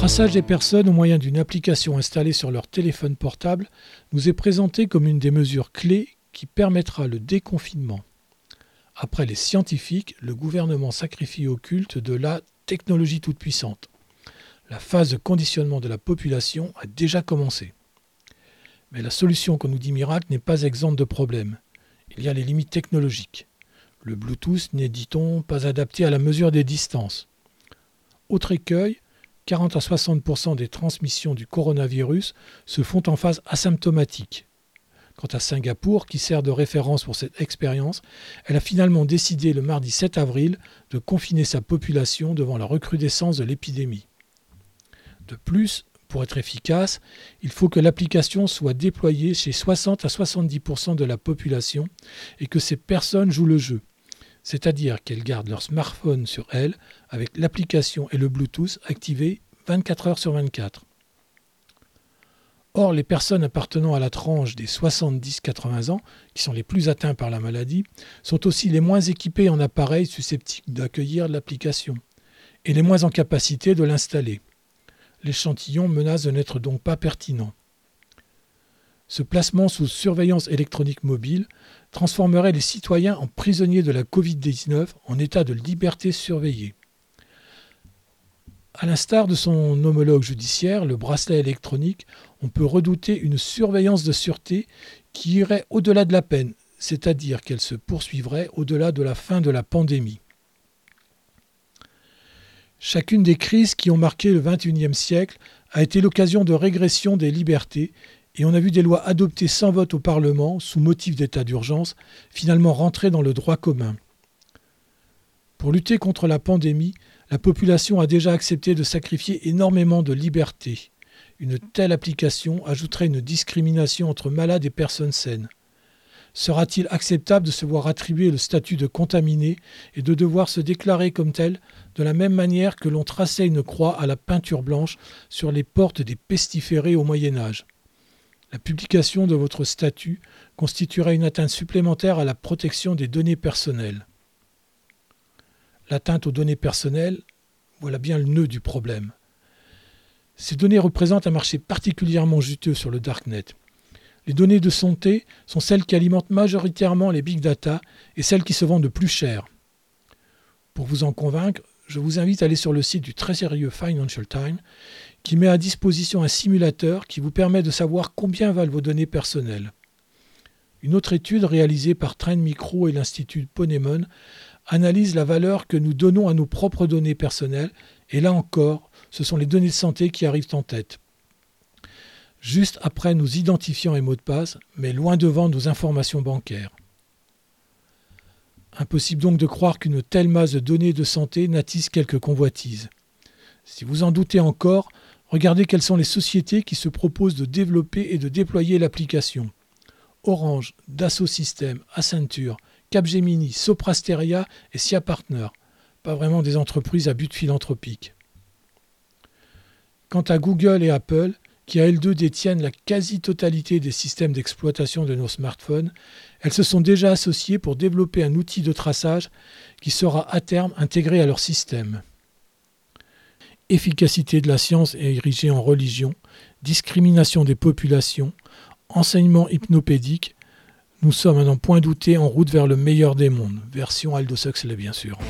traçage des personnes au moyen d'une application installée sur leur téléphone portable nous est présenté comme une des mesures clés qui permettra le déconfinement. Après les scientifiques, le gouvernement sacrifie au culte de la technologie toute puissante. La phase de conditionnement de la population a déjà commencé. Mais la solution qu'on nous dit miracle n'est pas exempte de problèmes. Il y a les limites technologiques. Le Bluetooth n'est, dit-on, pas adapté à la mesure des distances. Autre écueil, 40 à 60% des transmissions du coronavirus se font en phase asymptomatique. Quant à Singapour, qui sert de référence pour cette expérience, elle a finalement décidé le mardi 7 avril de confiner sa population devant la recrudescence de l'épidémie. De plus, pour être efficace, il faut que l'application soit déployée chez 60 à 70% de la population et que ces personnes jouent le jeu, c'est-à-dire qu'elles gardent leur smartphone sur elles avec l'application et le Bluetooth activés 24 heures sur 24. Or, les personnes appartenant à la tranche des 70-80 ans, qui sont les plus atteints par la maladie, sont aussi les moins équipées en appareils susceptibles d'accueillir l'application et les moins en capacité de l'installer l'échantillon menace de n'être donc pas pertinent. Ce placement sous surveillance électronique mobile transformerait les citoyens en prisonniers de la Covid-19 en état de liberté surveillée. À l'instar de son homologue judiciaire, le bracelet électronique, on peut redouter une surveillance de sûreté qui irait au-delà de la peine, c'est-à-dire qu'elle se poursuivrait au-delà de la fin de la pandémie. Chacune des crises qui ont marqué le XXIe siècle a été l'occasion de régression des libertés et on a vu des lois adoptées sans vote au Parlement, sous motif d'état d'urgence, finalement rentrer dans le droit commun. Pour lutter contre la pandémie, la population a déjà accepté de sacrifier énormément de libertés. Une telle application ajouterait une discrimination entre malades et personnes saines. Sera-t-il acceptable de se voir attribuer le statut de contaminé et de devoir se déclarer comme tel de la même manière que l'on traçait une croix à la peinture blanche sur les portes des pestiférés au Moyen Âge? La publication de votre statut constituerait une atteinte supplémentaire à la protection des données personnelles. L'atteinte aux données personnelles, voilà bien le nœud du problème. Ces données représentent un marché particulièrement juteux sur le Darknet. Les données de santé sont celles qui alimentent majoritairement les big data et celles qui se vendent le plus cher. Pour vous en convaincre, je vous invite à aller sur le site du très sérieux Financial Times qui met à disposition un simulateur qui vous permet de savoir combien valent vos données personnelles. Une autre étude réalisée par Trend Micro et l'Institut Ponemon analyse la valeur que nous donnons à nos propres données personnelles et là encore, ce sont les données de santé qui arrivent en tête juste après nos identifiants et mots de passe, mais loin devant nos informations bancaires. Impossible donc de croire qu'une telle masse de données de santé n'attise quelques convoitises. Si vous en doutez encore, regardez quelles sont les sociétés qui se proposent de développer et de déployer l'application. Orange, Dassault Systèmes, Accenture, Capgemini, Soprasteria et Sia Partner. Pas vraiment des entreprises à but philanthropique. Quant à Google et Apple, qui à elles deux détiennent la quasi-totalité des systèmes d'exploitation de nos smartphones, elles se sont déjà associées pour développer un outil de traçage qui sera à terme intégré à leur système. Efficacité de la science est érigée en religion, discrimination des populations, enseignement hypnopédique, nous sommes à n'en point douter en route vers le meilleur des mondes, version Aldous Huxley bien sûr.